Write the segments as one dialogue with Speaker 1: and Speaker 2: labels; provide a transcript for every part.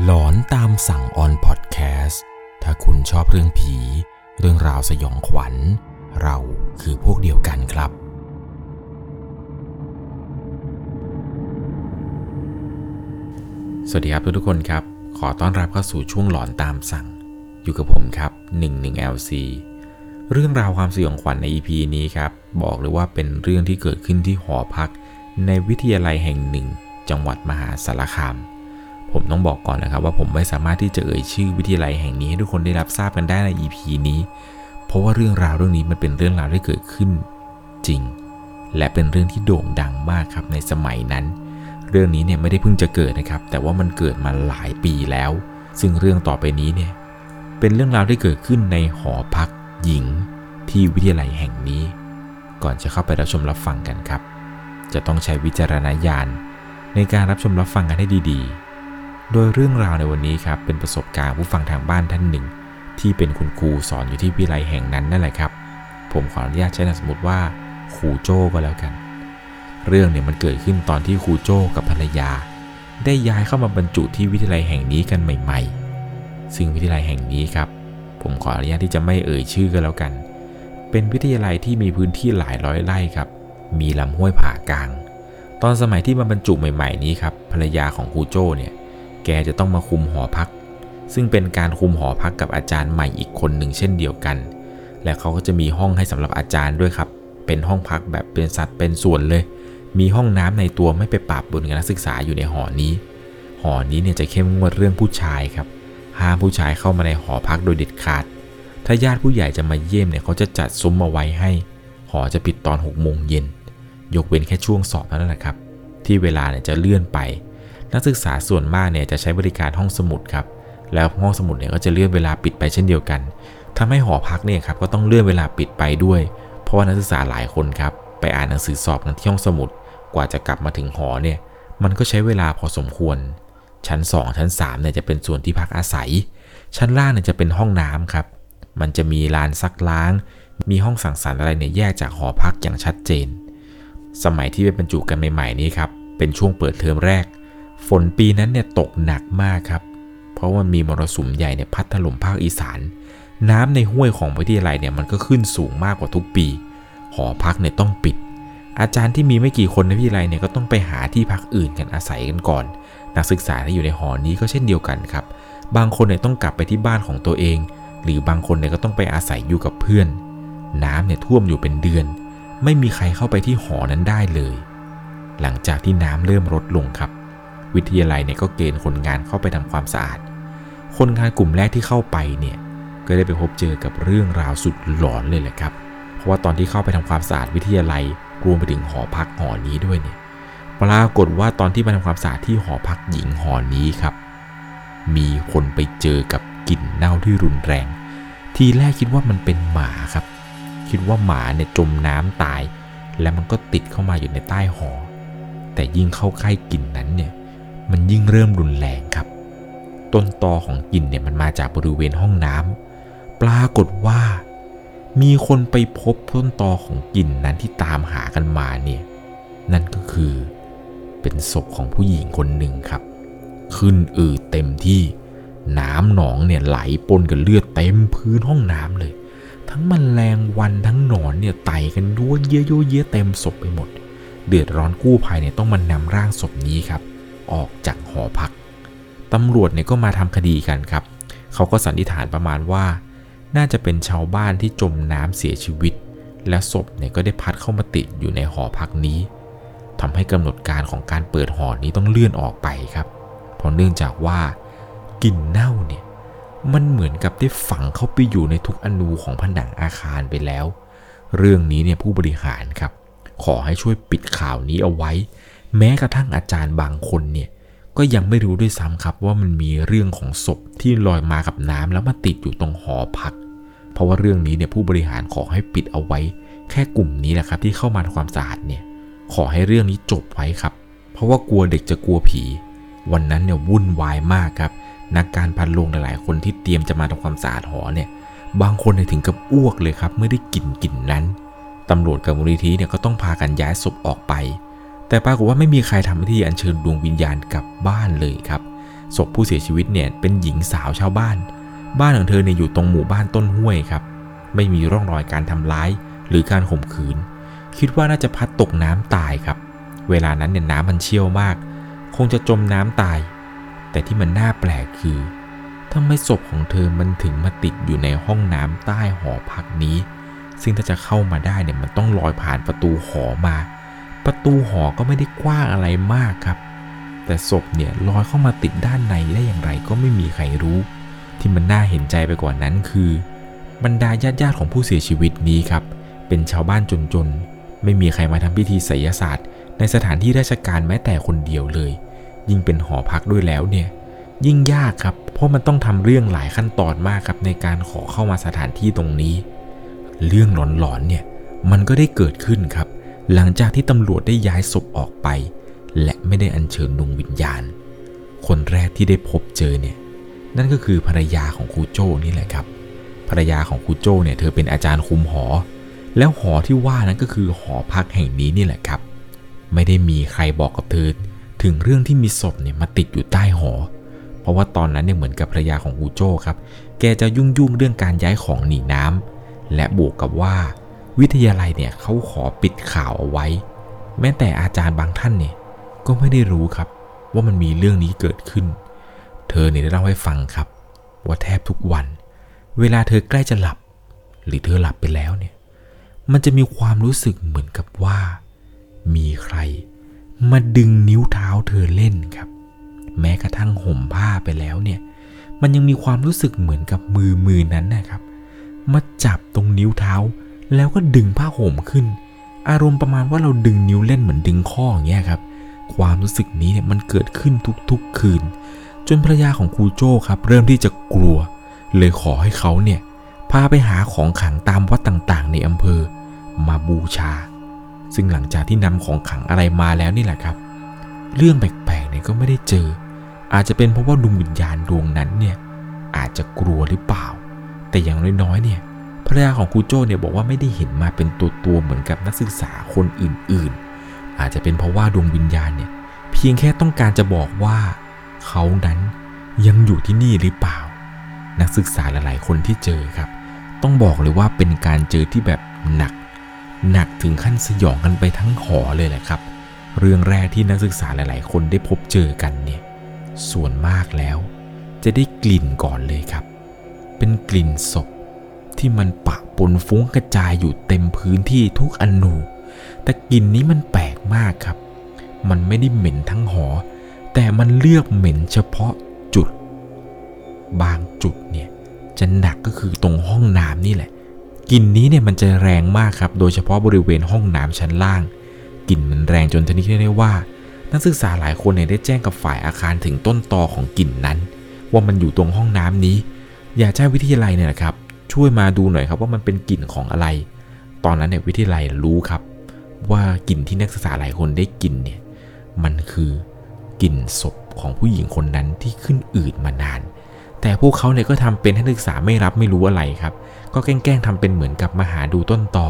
Speaker 1: หลอนตามสั่งออนพอดแคสต์ถ้าคุณชอบเรื่องผี เรื่องราวสยองขวัญ เราคือพวกเดียวกันครับ สวัสดีครับทุกคนครับ ขอต้อนรับเข้าสู่ช่วงหลอนตามสั่ง อยู่กับผมครับ 11LC เรื่องราวความสยองขวัญใน EP นี้ครับ บอกเลยว่าเป็นเรื่องที่เกิดขึ้นที่หอพัก ในวิทยาลัยแห่งหนึ่ง จังหวัดมหาสารคาม ผมต้องบอกก่อนนะครับว่าผมไม่สามารถที่จะเอ่ยชื่อวิทยาลัยแห่งนี้ให้ทุกคนได้รับทราบกันได้ใน EP นี้ เพราะว่าเรื่องราวเรื่องนี้มันเป็นเรื่องราวที่เกิดขึ้นจริง และเป็นเรื่องที่โด่งดังมากครับในสมัยนั้น เรื่องนี้เนี่ยไม่ได้เพิ่งจะเกิดนะครับ แต่ว่ามันเกิดมาหลายปีแล้ว ซึ่งเรื่องต่อไปนี้เนี่ยเป็นเรื่องราวที่เกิดขึ้นในหอพักหญิงที่วิทยาลัยแห่งนี้ ก่อนจะเข้าไปรับชมรับฟังกันครับ จะต้องใช้วิจารณญาณในการรับชมรับฟังกันให้ดีๆ โดยเรื่องราวในวันนี้ครับเป็นประสบการณ์ผู้ฟังทางบ้านท่านหนึ่ง ที่เป็นคุณครูสอนอยู่ที่วิทยาลัยแห่งนั้นนั่นแหละครับ ผมขออนุญาตใช้นามสมมติว่าครูโจ้ก็แล้วกัน เรื่องเนี่ยมันเกิดขึ้นตอนที่ครูโจ้กับภรรยา ได้ย้ายเข้ามาบรรจุที่วิทยาลัยแห่งนี้กันใหม่ ๆ ซึ่งวิทยาลัยแห่งนี้ครับ ผมขออนุญาตที่จะไม่เอ่ยชื่อก็แล้วกัน เป็นวิทยาลัยที่มีพื้นที่หลายร้อยไร่ครับ มีลำห้วยผ่ากลาง ตอนสมัยที่มาบรรจุใหม่ ๆ นี้ครับภรรยาของครูโจ้เนี่ย แกจะต้องมาคุมหอพัก ซึ่งเป็นการคุมหอพักกับอาจารย์ใหม่อีกคนหนึ่งเช่นเดียวกัน และเขาก็จะมีห้องให้สำหรับอาจารย์ด้วยครับ เป็นห้องพักแบบเป็นสัดเป็นส่วนเลย มีห้องน้ำในตัวไม่ไปปราบบนกับนักศึกษาอยู่ในหอนี้ หอนี้เนี่ยจะเข้มงวดเรื่องผู้ชายครับ ห้ามผู้ชายเข้ามาในหอพักโดยเด็ดขาด ถ้าญาติผู้ใหญ่จะมาเยี่ยมเนี่ยเขาจะจัดซุ้มมาไว้ให้ หอจะปิดตอน6โมงเย็น ยกเว้นแค่ช่วงสอบเท่านั้นแหละครับ ที่เวลาเนี่ยจะเลื่อนไป นักศึกษาส่วนมากเนี่ยจะใช้บริการห้องสมุดครับ แล้วห้องสมุดเนี่ยก็จะเลื่อนเวลาปิดไปเช่นเดียวกันทำให้หอพักเนี่ยครับก็ต้องเลื่อนเวลาปิดไปด้วย เพราะว่านักศึกษาหลายคนครับไปอ่านหนังสือสอบกันที่ห้องสมุด กว่าจะกลับมาถึงหอเนี่ย มันก็ใช้เวลาพอสมควร ชั้น 2 ชั้น3เนี่ยจะเป็นส่วนที่พักอาศัย ชั้นล่างเนี่ยจะเป็นห้องน้ำครับ มันจะมีลานซักล้าง มีห้องสังสรรค์อะไรเนี่ยแยกจากหอพักอย่างชัดเจน สมัยที่ไปบรรจุกันใหม่ๆนี้ครับ เป็นช่วงเปิดเทอมแรก ฝนปีนั้นเนี่ยตกหนักมากครับ เพราะว่ามีมรสุมใหญ่เนี่ยพัดถล่มภาคอีสาน น้ำในห้วยของวิทยาลัยเนี่ยมันก็ขึ้นสูงมากกว่าทุกปี หอพักเนี่ยต้องปิด อาจารย์ที่มีไม่กี่คนในวิทยาลัยเนี่ยก็ต้องไปหาที่พักอื่นกันอาศัยกันก่อน นักศึกษาที่อยู่ในหอนี้ก็เช่นเดียวกันครับ บางคนเนี่ยต้องกลับไปที่บ้านของตัวเอง หรือบางคนเนี่ยก็ต้องไปอาศัยอยู่กับเพื่อน น้ำเนี่ยท่วมอยู่เป็นเดือน ไม่มีใครเข้าไปที่หอนั้นได้เลย หลังจากที่น้ำเริ่มลดลงครับ วิทยาลัยเนี่ยก็เกณฑ์คนงานเข้าไปทำความสะอาด คนงานกลุ่มแรกที่เข้าไปเนี่ยก็ได้ไปพบเจอกับเรื่องราวสุดหลอนเลยแหละครับ เพราะว่าตอนที่เข้าไปทำความสะอาดวิทยาลัยรวมไปถึงหอพักหอนี้ด้วยเนี่ยปรากฏว่าตอนที่มาทำความสะอาดที่หอพักหญิงหอนี้ครับ มีคนไปเจอกับกลิ่นเน่าที่รุนแรง ทีแรกคิดว่ามันเป็นหมาครับ คิดว่าหมาเนี่ยจมน้ำตาย และมันก็ติดเข้ามาอยู่ในใต้หอ แต่ยิ่งเข้าใกล้กลิ่นนั้นเนี่ย มันยิ่งเริ่มรุนแรงครับ ต้นตอของกลิ่นเนี่ยมันมาจากบริเวณห้องน้ำปรากฏว่า มีคนไปพบต้นตอของกลิ่นนั้นที่ตามหากันมาเนี่ยนั่นก็คือเป็นศพของผู้หญิงคนหนึ่งครับ ขึ้นอืดเต็มที่น้ำหนองเนี่ยไหลปนกับเลือดเต็มพื้นห้องน้ำเลย ทั้งมันแมลงวันทั้งหนอนเนี่ยไต่กันด้วนเยอะเยอะเต็มศพไปหมด เดือดร้อนกู้ภัยเนี่ยต้องมานำร่างศพนี้ครับ ออกจากหอพักตำรวจเนี่ยก็มาทำคดีกันครับ เขาก็สันนิษฐานประมาณว่า น่าจะเป็นชาวบ้านที่จมน้ำเสียชีวิต และศพเนี่ยก็ได้พัดเข้ามาติดอยู่ในหอพักนี้ทำให้กำหนดการของการเปิดหอนี้ต้องเลื่อนออกไปครับ เพราะเนื่องจากว่ากลิ่นเน่าเนี่ยมันเหมือนกับได้ฝังเข้าไปอยู่ในทุกอนูของผนังอาคารไปแล้ว เรื่องนี้เนี่ยผู้บริหารครับ ขอให้ช่วยปิดข่าวนี้เอาไว้ แม้กระทั่งอาจารย์บางคนเนี่ยก็ยังไม่รู้ด้วยซ้ำครับว่ามันมีเรื่องของศพที่ลอยมากับน้ำแล้วมาติดอยู่ตรงหอพัก เพราะว่าเรื่องนี้เนี่ยผู้บริหารขอให้ปิดเอาไว้ แค่กลุ่มนี้แหละครับที่เข้ามาทำความสะอาดเนี่ยขอให้เรื่องนี้จบไว้ครับ เพราะว่ากลัวเด็กจะกลัวผี วันนั้นเนี่ยวุ่นวายมากครับนักการพันโลงหลายๆ คนที่เตรียมจะมาทำความสะอาดหอเนี่ยบางคนเนี่ยถึงกับอ้วกเลยครับเมื่อได้กลิ่นกลิ่นนั้นตำรวจกับมูลนิธิเนี่ยก็ต้องพากันย้ายศพออกไป แต่ปรากฏว่าไม่มีใครทำพิธีอัญเชิญดวงวิญญาณกลับบ้านเลยครับ ศพผู้เสียชีวิตเนี่ยเป็นหญิงสาวชาวบ้าน บ้านของเธอเนี่ยอยู่ตรงหมู่บ้านต้นห้วยครับ ไม่มีร่องรอยการทำร้ายหรือการข่มขืน คิดว่าน่าจะพัดตกน้ำตายครับ เวลานั้นเนี่ยน้ำมันเชี่ยวมาก คงจะจมน้ำตาย แต่ที่มันน่าแปลกคือทำไมศพของเธอมันถึงมาติดอยู่ในห้องน้ำใต้หอพักนี้ ซึ่งถ้าจะเข้ามาได้เนี่ยมันต้องลอยผ่านประตูหอมา ประตูหอก็ไม่ได้กว้างอะไรมากครับ แต่ศพเนี่ยลอยเข้ามาติดด้านในได้อย่างไรก็ไม่มีใครรู้ ที่มันน่าเห็นใจไปกว่านั้นคือ บรรดาญาติญาติของผู้เสียชีวิตนี้ครับ เป็นชาวบ้านจนๆ ไม่มีใครมาทำพิธีไสยศาสตร์ ในสถานที่ราชการแม้แต่คนเดียวเลย ยิ่งเป็นหอพักด้วยแล้วเนี่ย ยิ่งยากครับ เพราะมันต้องทำเรื่องหลายขั้นตอนมากครับในการขอเข้ามาสถานที่ตรงนี้ เรื่องหลอนๆเนี่ยมันก็ได้เกิดขึ้นครับ หลังจากที่ตำรวจได้ย้ายศพออกไป และไม่ได้อัญเชิญดวงวิญญาณ คนแรกที่ได้พบเจอเนี่ย นั่นก็คือภรรยาของครูโจ้นี่แหละครับ ภรรยาของครูโจ้เนี่ยเธอเป็นอาจารย์คุมหอ แล้วหอที่ว่านั้นก็คือหอพักแห่งนี้นี่แหละครับ ไม่ได้มีใครบอกกับเธอ ถึงเรื่องที่มีศพเนี่ยมาติดอยู่ใต้หอ เพราะว่าตอนนั้นเนี่ยเหมือนกับภรรยาของครูโจ้ครับ แกจะยุ่งยุ่งเรื่องการย้ายของหนีน้ำและบวกกับว่า วิทยาลัยเนี่ยเขาขอปิดข่าวเอาไว้ แม้แต่อาจารย์บางท่านเนี่ยก็ไม่ได้รู้ครับว่ามันมีเรื่องนี้เกิดขึ้น เธอเนี่ยได้เล่าให้ฟังครับ ว่าแทบทุกวัน เวลาเธอใกล้จะหลับ หรือเธอหลับไปแล้วเนี่ย มันจะมีความรู้สึกเหมือนกับว่า มีใคร มาดึงนิ้วเท้าเธอเล่นครับ แม้กระทั่งห่มผ้าไปแล้วเนี่ย มันยังมีความรู้สึกเหมือนกับมือมือนั้นนะครับ มาจับตรงนิ้วเท้า แล้วก็ดึงผ้าห่มขึ้น อารมณ์ประมาณว่าเราดึงนิ้วเล่นเหมือนดึงข้ออย่างเงี้ยครับ ความรู้สึกนี้เนี่ยมันเกิดขึ้นทุกๆคืน จนภรรยาของครูโจ้ครับ เริ่มที่จะกลัว เลยขอให้เขาเนี่ยพาไปหาของขังตามวัดต่างๆ ในอำเภอ มาบูชา ซึ่งหลังจากที่นำของขังอะไรมาแล้วนี่แหละครับ เรื่องแปลกๆเนี่ยก็ไม่ได้เจอ อาจจะเป็นเพราะว่าดวงวิญญาณดวงนั้นเนี่ยอาจจะกลัวหรือเปล่า แต่อย่างน้อยๆเนี่ย ภรรยาของครูโจ้เนี่ยบอกว่าไม่ได้เห็นมาเป็นตัวตัวๆเหมือนกับนักศึกษาคนอื่นๆ อาจจะเป็นเพราะว่าดวงวิญญาณเนี่ยเพียงแค่ต้องการจะบอกว่า เขานั้นยังอยู่ที่นี่หรือเปล่า นักศึกษาหลายๆ คนที่เจอครับ ต้องบอกเลยว่าเป็นการเจอที่แบบหนัก หนักถึงขั้นสยองกันไปทั้งหอเลยแหละครับ เรื่องแรกที่นักศึกษาหลาย ๆ คนได้พบเจอกันเนี่ยส่วนมากแล้ว จะได้กลิ่นก่อนเลยครับ เป็นกลิ่นศพ ที่มันปะปนฟุ้งกระจายอยู่เต็มพื้นที่ทุกอนูแต่กลิ่นนี้มันแปลกมากครับ มันไม่ได้เหม็นทั้งหอ แต่มันเลือกเหม็นเฉพาะจุด บางจุดเนี่ยจะหนักก็คือตรงห้องน้ำนี่แหละกลิ่นนี้เนี่ยมันจะแรงมากครับ โดยเฉพาะบริเวณห้องน้ำชั้นล่างกลิ่นมันแรงจนชนิดที่เรียกว่า นักศึกษาหลายคนเนี่ยได้แจ้งกับฝ่ายอาคารถึงต้นตอของกลิ่นนั้น ว่ามันอยู่ตรงห้องน้ำนี้ อย่าให้วิทยาลัยเนี่ยนะครับ ช่วยมาดูหน่อยครับว่ามันเป็นกลิ่นของอะไร ตอนนั้นเนี่ยวิทยาลัยรู้ครับ ว่ากลิ่นที่นักศึกษาหลายคนได้กลิ่นเนี่ยมันคือกลิ่นศพของผู้หญิงคนนั้นที่ขึ้นอืดมานาน แต่พวกเขาเนี่ยก็ทำเป็นให้นักศึกษาไม่รับไม่รู้อะไรครับ ก็แกล้งๆทำเป็นเหมือนกับมาหาดูต้นตอ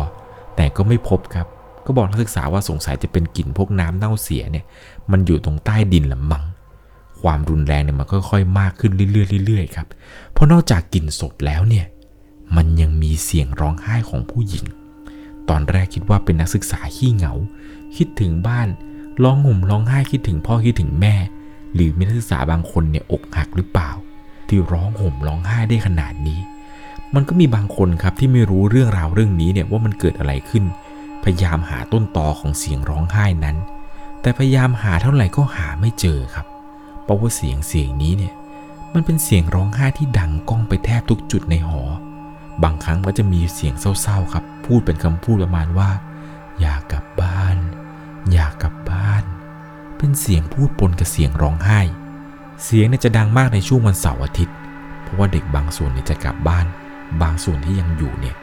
Speaker 1: แต่ก็ไม่พบครับ ก็บอกนักศึกษาว่าสงสัยจะเป็นกลิ่นพวกน้ำเน่าเสียเนี่ย มันอยู่ตรงใต้ดินละมังความรุนแรงเนี่ยมันค่อยๆ มากขึ้นเรื่อยๆเรื่อยๆครับ เพราะนอกจากกลิ่นศพแล้วเนี่ย มันยังมีเสียงร้องไห้ของผู้หญิง ตอนแรกคิดว่าเป็นนักศึกษาขี้เหงา คิดถึงบ้าน ร้องห่มร้องไห้คิดถึงพ่อคิดถึงแม่ หรือมีนักศึกษาบางคนเนี่ยอกหักหรือเปล่า ที่ร้องห่มร้องไห้ได้ขนาดนี้ มันก็มีบางคนครับที่ไม่รู้เรื่องราวเรื่องนี้เนี่ยว่ามันเกิดอะไรขึ้น พยายามหาต้นตอของเสียงร้องไห้นั้น แต่พยายามหาเท่าไหร่ก็หาไม่เจอครับ เพราะว่าเสียงเสียงนี้เนี่ยมันเป็นเสียงร้องไห้ที่ดังก้องไปแทบทุกจุดในหอ บางครั้งก็จะมีเสียงเศร้าๆครับ พูดเป็นคำพูดประมาณว่า อยากกลับบ้าน อยากกลับบ้าน เป็นเสียงพูดปนกับเสียงร้องไห้ เสียงเนี่ยจะดังมากในช่วงวันเสาร์อาทิตย์ เพราะว่าเด็กบางส่วนเนี่ยจะกลับบ้าน บางส่วนที่ยังอยู่เนี่ย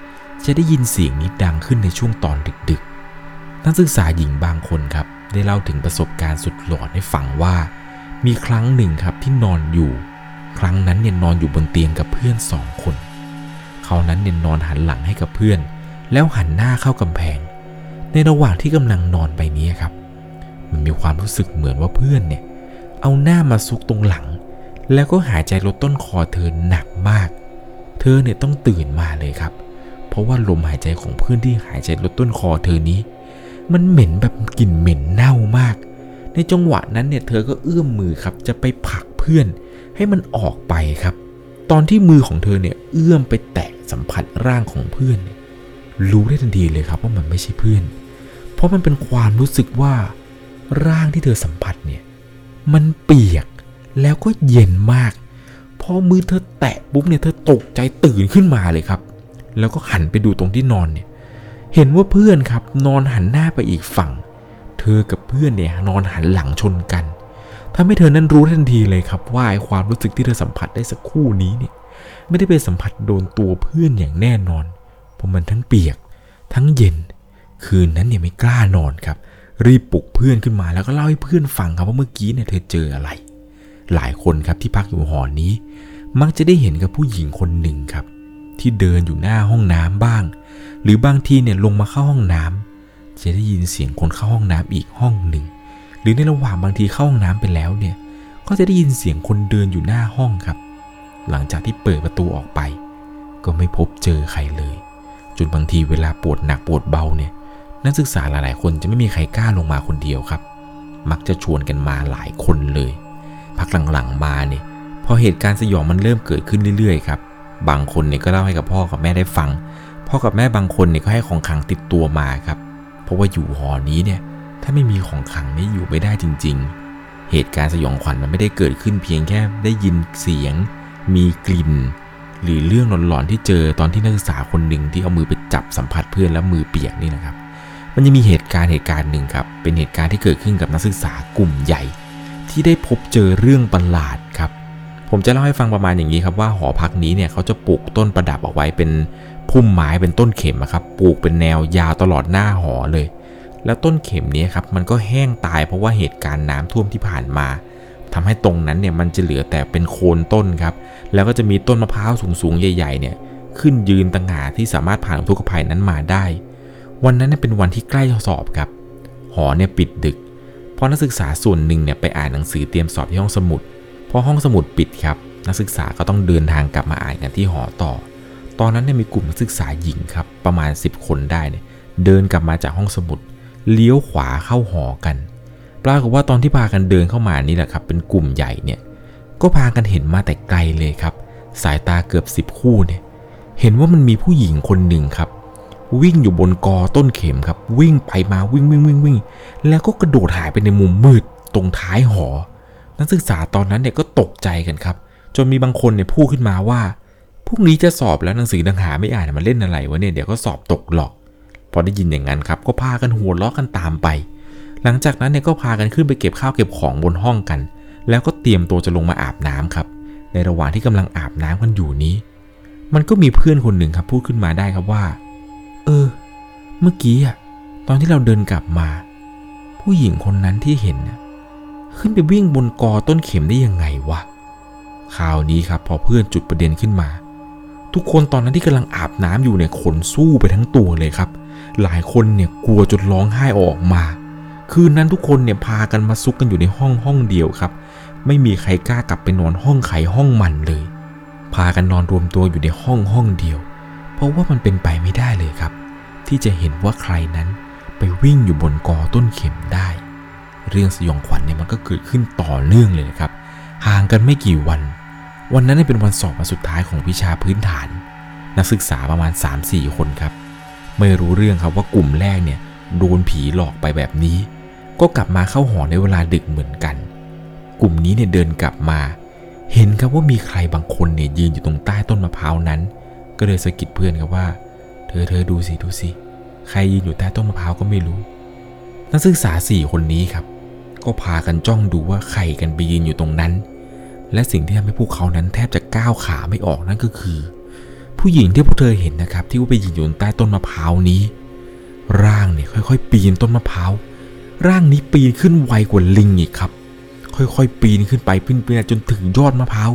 Speaker 1: จะได้ยินเสียงนี้ดังขึ้นในช่วงตอนดึกๆ นักศึกษาหญิงบางคนครับ ได้เล่าถึงประสบการณ์สุดหลอนให้ฟังว่า มีครั้งหนึ่งครับที่นอนอยู่ ครั้งนั้นเนี่ยนอนอยู่บนเตียงกับเพื่อนสองคน เขานั้นเนี่ยนอนหันหลังให้กับเพื่อน แล้วหันหน้าเข้ากำแพง ในระหว่างที่กำลังนอนไปนี้ครับ มันมีความรู้สึกเหมือนว่าเพื่อนเนี่ย เอาหน้ามาซุกตรงหลัง แล้วก็หายใจลดต้นคอเธอหนักมาก เธอเนี่ยต้องตื่นมาเลยครับ เพราะว่าลมหายใจของเพื่อนที่หายใจลดต้นคอเธอนี้ มันเหม็นแบบกลิ่นเหม็นเน่ามาก ในจังหวะนั้นเนี่ยเธอก็เอื้อมมือครับ จะไปผลักเพื่อนให้มันออกไปครับ ตอนที่มือของเธอเนี่ยเอื้อมไปแตะสัมผัสร่างของเพื่อน รู้ได้ทันทีเลยครับว่ามันไม่ใช่เพื่อน เพราะมันเป็นความรู้สึกว่าร่างที่เธอสัมผัสเนี่ยมันเปียกแล้วก็เย็นมาก พอมือเธอแตะปุ๊บเนี่ยเธอตกใจตื่นขึ้นมาเลยครับ แล้วก็หันไปดูตรงที่นอนเนี่ย เห็นว่าเพื่อนครับนอนหันหน้าไปอีกฝั่ง เธอกับเพื่อนเนี่ยนอนหันหลังชนกัน ทำให้เธอนั้นรู้ทันทีเลยครับว่าความรู้สึกที่เธอสัมผัสได้สักครู่นี้เนี่ยไม่ได้ไปสัมผัสโดนตัวเพื่อนอย่างแน่นอนเพราะมันทั้งเปียก ทั้งเย็น คืนนั้นเนี่ยไม่กล้านอนครับ รีบปลุกเพื่อนขึ้นมาแล้วก็เล่าให้เพื่อนฟังครับว่าเมื่อกี้เนี่ยเธอเจออะไร หลายคนครับที่พักอยู่หอนี้ มักจะได้เห็นกับผู้หญิงคนหนึ่งครับ ที่เดินอยู่หน้าห้องน้ำบ้าง หรือบางทีเนี่ยลงมาเข้าห้องน้ำจะได้ยินเสียงคนเข้าห้องน้ำอีกห้องหนึ่ง หรือในระหว่างบางทีเข้าห้องน้ำไปแล้วเนี่ย ก็จะได้ยินเสียงคนเดินอยู่หน้าห้องครับ หลังจากที่เปิดประตูออกไป ก็ไม่พบเจอใครเลย จนบางทีเวลาปวดหนักปวดเบาเนี่ย นักศึกษาหลายๆ คนจะไม่มีใครกล้าลงมาคนเดียวครับ มักจะชวนกันมาหลายคนเลย พักหลังๆมาเนี่ย พอเหตุการณ์สยองมันเริ่มเกิดขึ้นเรื่อยๆครับ บางคนเนี่ยก็เล่าให้กับพ่อกับแม่ได้ฟัง พ่อกับแม่บางคนเนี่ยก็ให้ของขังติดตัวมาครับ เพราะว่าอยู่หอนี้เนี่ย ถ้าไม่มีของขังนี่อยู่ไม่ได้จริง ๆ เหตุการณ์สยองขวัญมันไม่ได้เกิดขึ้นเพียงแค่ได้ยินเสียง มีกลิ่น หรือเรื่องหลอนๆที่เจอตอนที่นักศึกษาคนหนึ่งที่เอามือไปจับสัมผัสเพื่อนแล้วมือเปียกนี่นะครับ มันยังมีเหตุการณ์เหตุการณ์หนึ่งครับ เป็นเหตุการณ์ที่เกิดขึ้นกับนักศึกษากลุ่มใหญ่ ที่ได้พบเจอเรื่องประหลาดครับผมจะเล่าให้ฟังประมาณอย่างนี้ครับว่าหอพักนี้เนี่ยเขาจะปลูกต้นประดับเอาไว้เป็นพุ่มไม้เป็นต้นเข็มครับปลูกเป็นแนวยาวตลอดหน้าหอเลย แล้วต้นเข็มนี้ครับมันก็แห้งตายเพราะว่าเหตุการณ์น้ำท่วมที่ผ่านมาทำให้ตรงนั้นเนี่ยมันจะเหลือแต่เป็นโคนต้นครับ แล้วก็จะมีต้นมะพร้าวสูงๆ ใหญ่ๆเนี่ยขึ้นยืนต่างหาที่สามารถผ่านทุกภัยนั้นมาได้ วันนั้นเป็นวันที่ใกล้สอบครับ หอเนี่ยปิดดึก เพราะนักศึกษาส่วนหนึ่งเนี่ยไปอ่านหนังสือเตรียมสอบที่ห้องสมุด พอห้องสมุดปิดครับ นักศึกษาก็ต้องเดินทางกลับมาอ่านกันที่หอต่อ ตอนนั้นเนี่ยมีกลุ่มนักศึกษาหญิงครับประมาณ 10 คนได้เนี่ยเดินกลับมาจากห้องสมุด เลี้ยวขวาเข้าหอกัน ปรากฏว่าตอนที่พากันเดินเข้ามานี่แหละครับ เป็นกลุ่มใหญ่เนี่ย ก็พากันเห็นมาแต่ไกลเลยครับ สายตาเกือบ10คู่เนี่ย เห็นว่ามันมีผู้หญิงคนหนึ่งครับ วิ่งอยู่บนกอต้นเข็มครับ วิ่งไปมาวิ่งวิ่งวิ่งวิ่ง แล้วก็กระโดดหายไปในมุมมืดตรงท้ายหอ นักศึกษาตอนนั้นเนี่ยก็ตกใจกันครับ จนมีบางคนเนี่ยพูดขึ้นมาว่าพรุ่งนี้จะสอบแล้วหนังสือดังหาไม่อ่านมันเล่นอะไรวะเนี่ยเดี๋ยวก็สอบตกหรอก พอได้ยินอย่างนั้นครับก็พากันหัวล้อกันตามไป หลังจากนั้นเนี่ยก็พากันขึ้นไปเก็บข้าวเก็บของบนห้องกัน แล้วก็เตรียมตัวจะลงมาอาบน้ำครับ ในระหว่างที่กำลังอาบน้ำกันอยู่นี้ มันก็มีเพื่อนคนหนึ่งครับพูดขึ้นมาได้ครับว่า เออ เมื่อกี้อะตอนที่เราเดินกลับมา ผู้หญิงคนนั้นที่เห็นนะขึ้นไปวิ่งบนกอต้นเข็มได้ยังไงวะข่าวนี้ครับพอเพื่อนจุดประเด็นขึ้นมา ทุกคนตอนนั้นที่กำลังอาบน้ำอยู่เนี่ยขนสู้ไปทั้งตัวเลยครับ หลายคนเนี่ยกลัวจนร้องไห้ออกมา คืนนั้นทุกคนเนี่ยพากันมาซุกกันอยู่ในห้องห้องเดียวครับ ไม่มีใครกล้ากลับไปนอนห้องไขห้องมันเลย พากันนอนรวมตัวอยู่ในห้องห้องเดียว เพราะว่ามันเป็นไปไม่ได้เลยครับ ที่จะเห็นว่าใครนั้นไปวิ่งอยู่บนกอต้นเข็มได้ เรื่องสยองขวัญเนี่ยมันก็เกิดขึ้นต่อเนื่องเลยนะครับ ห่างกันไม่กี่วัน วันนั้นเป็นวันสอบวันสุดท้ายของวิชาพื้นฐาน นักศึกษาประมาณ 3-4 คนครับ ไม่รู้เรื่องครับว่ากลุ่มแรกเนี่ยโดนผีหลอกไปแบบนี้ ก็กลับมาเข้าหอในเวลาดึกเหมือนกัน กลุ่มนี้เนี่ยเดินกลับมา เห็นครับว่ามีใครบางคนเนี่ยยืนอยู่ตรงใต้ต้นมะพร้าวนั้น ก็เลยสะกิดเพื่อนครับว่า เธอเธอดูสิดูสิใครยืนอยู่ใต้ต้นมะพร้าวก็ไม่รู้ นักศึกษาสี่คนนี้ครับ ก็พากันจ้องดูว่าใครกันไปยืนอยู่ตรงนั้น และสิ่งที่ทำให้พวกเขานั้นแทบจะก้าวขาไม่ออกนั่นก็คือ ผู้หญิงที่พวกเธอเห็นนะครับ ที่ว่าไปยืนอยู่ใต้ต้นมะพร้าวนี้ ร่างเนี่ยค่อยๆ ปีนต้นมะพร้าวร่างนี้ปีนขึ้นไวกว่าลิงอีกครับ ค่อยๆ ปีนขึ้นไปปีนไปจนถึงยอดมะพร้าว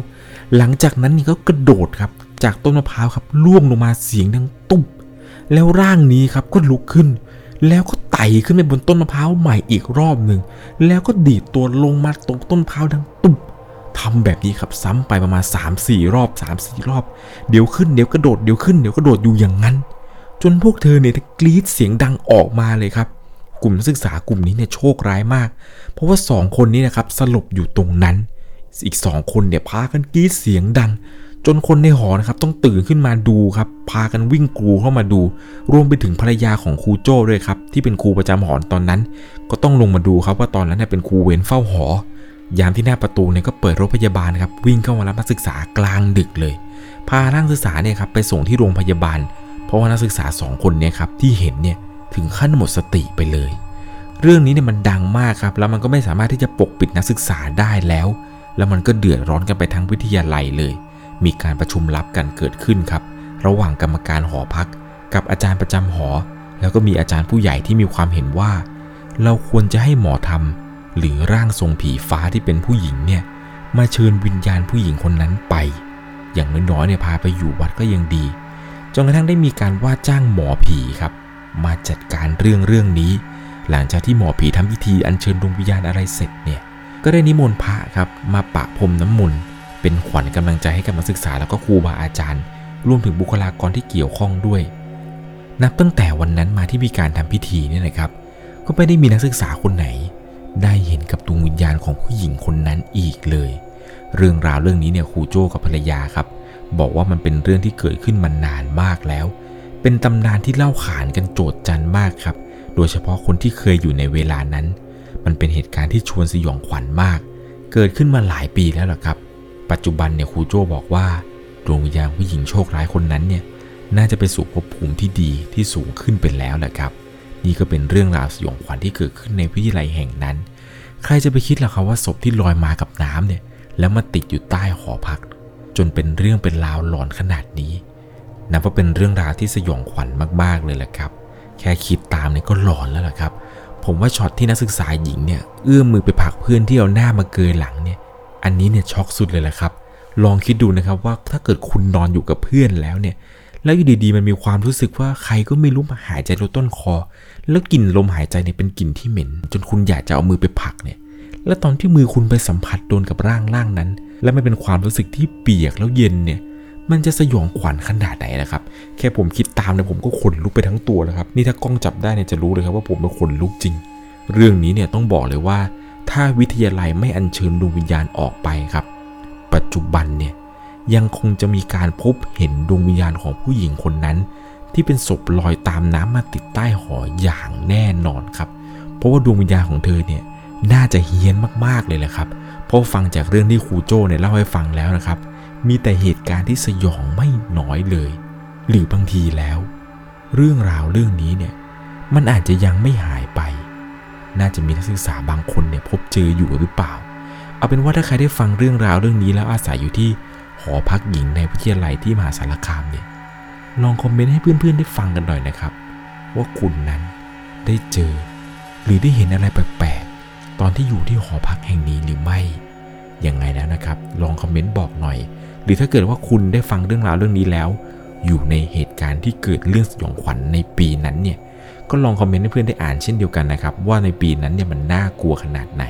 Speaker 1: หลังจากนั้นนี่ก็กระโดดครับ จากต้นมะพร้าวครับล่วงลงมาเสียงดังตุ๊บแล้วร่างนี้ครับก็ลุกขึ้น แล้วก็ไต่ขึ้นไปบนต้นมะพร้าวใหม่อีกรอบหนึ่งแล้วก็ดีดตัวลงมาตรงต้นมะพร้าวดังตุบ ทำแบบนี้ครับซ้ำไปประมาณ 3-4 รอบ 3-4 รอบ เดี๋ยวขึ้นเดี๋ยวกระโดดเดี๋ยวขึ้นเดี๋ยวกระโดดอยู่อย่างนั้น จนพวกเธอเนี่ยกรีดเสียงดังออกมาเลยครับ กลุ่มนักศึกษากลุ่มนี้เนี่ยโชคร้ายมาก เพราะว่าสองคนนี้นะครับสลบอยู่ตรงนั้น อีกสองคนเนี่ยพากันกรีดเสียงดัง จนคนในหอนะครับต้องตื่นขึ้นมาดูครับ พากันวิ่งกรูเข้ามาดู รวมไปถึงภรรยาของครูโจ้ด้วยครับที่เป็นครูประจำหอตอนนั้น ก็ต้องลงมาดูครับว่าตอนนั้นเนี่ยเป็นครูเวรเฝ้าหอ ยามที่หน้าประตูเนี่ยก็เปิดรถพยาบาลครับวิ่งเข้ามารับนักศึกษากลางดึกเลย พานักศึกษาเนี่ยครับไปส่งที่โรงพยาบาล เพราะว่านักศึกษาสองคนเนี่ยครับที่เห็นเนี่ยถึงขั้นหมดสติไปเลย เรื่องนี้เนี่ยมันดังมากครับแล้วมันก็ไม่สามารถที่จะปกปิดนักศึกษาได้แล้ว แล้วมันก็เดือดร้อนกันไปทั้งวิทยาลัยเลย มีการประชุมลับกันเกิดขึ้นครับ ระหว่างกรรมการหอพัก กับอาจารย์ประจำหอ แล้วก็มีอาจารย์ผู้ใหญ่ที่มีความเห็นว่า เราควรจะให้หมอทำ หรือร่างทรงผีฟ้าที่เป็นผู้หญิงเนี่ยมาเชิญวิญญาณผู้หญิงคนนั้นไป อย่างน้อยๆเนี่ยพาไปอยู่วัดก็ยังดีจนกระทั่งได้มีการว่าจ้างหมอผีครับ มาจัดการเรื่องเรื่องนี้ หลังจากที่หมอผีทำพิธีอัญเชิญดวงวิญญาณอะไรเสร็จเนี่ยก็ได้นิมนต์พระครับมาปะพรมน้ำมนต์เป็นขวัญกำลังใจให้กับนักศึกษาแล้วก็ครูบาอาจารย์ รวมถึงบุคลากรที่เกี่ยวข้องด้วย นับตั้งแต่วันนั้นมาที่มีการทำพิธีเนี่ยนะครับ ก็ไม่ได้มีนักศึกษาคนไหน ได้เห็นกับดวงวิญญาณของผู้หญิงคนนั้นอีกเลย เรื่องราวเรื่องนี้เนี่ยครูโจ้กับภรรยาครับ บอกว่ามันเป็นเรื่องที่เกิดขึ้นมานานมากแล้ว เป็นตำนานที่เล่าขานกันโจดจันมากครับ โดยเฉพาะคนที่เคยอยู่ในเวลานั้น มันเป็นเหตุการณ์ที่ชวนสยองขวัญมาก เกิดขึ้นมาหลายปีแล้วล่ะครับ ปัจจุบันเนี่ยครูโจ้บอกว่าดวงวิญญาณผู้หญิงโชคร้ายคนนั้นเนี่ยน่าจะไปสู่ภพภูมิที่ดีที่สูงขึ้นไปแล้วแหละครับ นี่ก็เป็นเรื่องราวสยองขวัญที่เกิดขึ้นในวิทยาลัยแห่งนั้น ใครจะไปคิดล่ะครับว่าศพที่ลอยมากับน้ำเนี่ย แล้วมาติดอยู่ใต้หอพัก จนเป็นเรื่องเป็นราวหลอนขนาดนี้ นับว่าเป็นเรื่องราวที่สยองขวัญมากๆเลยแหละครับ แค่คิดตามเนี่ยก็หลอนแล้วล่ะครับ ผมว่าช็อตที่นักศึกษาหญิงเนี่ยเอื้อมมือไปผลักเพื่อนที่เอาหน้ามาเกยหลังเนี่ย อันนี้เนี่ยช็อกสุดเลยแหละครับ ลองคิดดูนะครับว่าถ้าเกิดคุณนอนอยู่กับเพื่อนแล้วเนี่ย แล้วอยู่ดีๆ มันมีความรู้สึกว่าใครก็ไม่รู้มาหายใจลดต้นคอ แล้วกลิ่นลมหายใจเนี่ยเป็นกลิ่นที่เหม็น จนคุณอยากจะเอามือไปผลักเนี่ย แล้วตอนที่มือคุณไปสัมผัสโดนกับร่างร่างนั้น แล้วมันเป็นความรู้สึกที่เปียกแล้วเย็นเนี่ย มันจะสยองขวัญขนาดไหนนะครับ แค่ผมคิดตามเนี่ยผมก็ขนลุกไปทั้งตัวแล้วครับ นี่ถ้ากล้องจับได้เนี่ยจะรู้เลยครับว่าผมเป็นขนลุกจริง เรื่องนี้เนี่ยต้องบอกเลยว่า ถ้าวิทยาลัยไม่อัญเชิญดวงวิญญาณออกไปครับ ปัจจุบันเนี่ย ยังคงจะมีการพบเห็นดวงวิญญาณของผู้หญิงคนนั้น ที่เป็นศพลอยตามน้ำมาติดใต้หออย่างแน่นอนครับ เพราะว่าดวงวิญญาณของเธอเนี่ยน่าจะเฮี้ยนมากๆเลยแหละครับ เพราะฟังจากเรื่องที่ครูโจ้เนี่ยเล่าให้ฟังแล้วนะครับ มีแต่เหตุการณ์ที่สยองไม่น้อยเลย หรือบางทีแล้ว เรื่องราวเรื่องนี้เนี่ยมันอาจจะยังไม่หายไป น่าจะมีนักศึกษาบางคนเนี่ยพบเจออยู่หรือเปล่า เอาเป็นว่าถ้าใครได้ฟังเรื่องราวเรื่องนี้แล้วอาศัยอยู่ที่ หอพักหญิงในวิทยาลัยที่มหาสารคามเนี่ยลองคอมเมนต์ให้เพื่อนๆได้ฟังกันหน่อยนะครับ ว่าคุณนั้นได้เจอ หรือได้เห็นอะไรแปลกๆตอนที่อยู่ที่หอพักแห่งนี้หรือไม่ยังไงแล้วนะครับ ลองคอมเมนต์บอกหน่อย หรือถ้าเกิดว่าคุณได้ฟังเรื่องราวเรื่องนี้แล้ว อยู่ในเหตุการณ์ที่เกิดเรื่องสยองขวัญในปีนั้นเนี่ยก็ลองคอมเมนต์ให้เพื่อนได้อ่านเช่นเดียวกันนะครับ ว่าในปีนั้นเนี่ยมันน่ากลัวขนาดไหน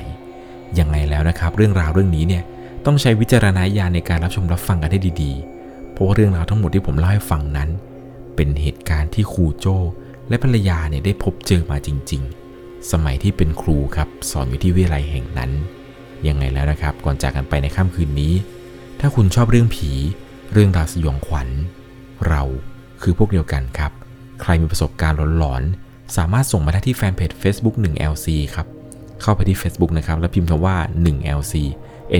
Speaker 1: ยังไงแล้วนะครับ เรื่องราวเรื่องนี้เนี่ย ต้องใช้วิจารณญาณในการรับชมรับฟังกันให้ดีๆ เพราะว่าเรื่องราวทั้งหมดที่ผมเล่าให้ฟังนั้น เป็นเหตุการณ์ที่ครูโจ้และภรรยาเนี่ยได้พบเจอมาจริง ๆ สมัยที่เป็นครูครับสอนอยู่ที่วิทยาลัยแห่งนั้น ยังไงแล้วนะครับ ก่อนจากกันไปในค่ำคืนนี้ ถ้าคุณชอบเรื่องผี เรื่องราวสยองขวัญ เราคือพวกเดียวกันครับ ใครมีประสบการณ์หลอนๆ สามารถส่งมาได้ที่แฟนเพจ Facebook 1LC ครับ เข้าไปที่ Facebook นะครับ แล้วพิมพ์คำว่า 1LC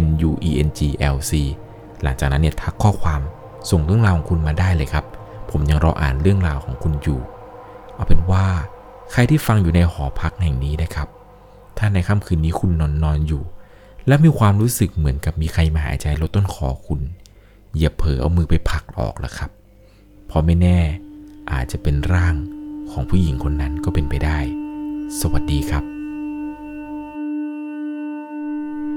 Speaker 1: N U E N G L C หลังจากนั้นเนี่ยทักข้อความส่งเรื่องราวของคุณมาได้เลยครับ ผมยังรออ่านเรื่องราวของคุณอยู่ เอาเป็นว่าใครที่ฟังอยู่ในหอพักแห่งนี้นะครับ ถ้าในค่ำคืนนี้คุณนอนนอนอยู่ และมีความรู้สึกเหมือนกับมีใครมาหายใจลดต้นคอคุณอย่าเผลอเอามือไปผลักออกละครับ เพราะไม่แน่อาจจะเป็นร่างของผู้หญิงคนนั้นก็เป็นไปได้ สวัสดีครับ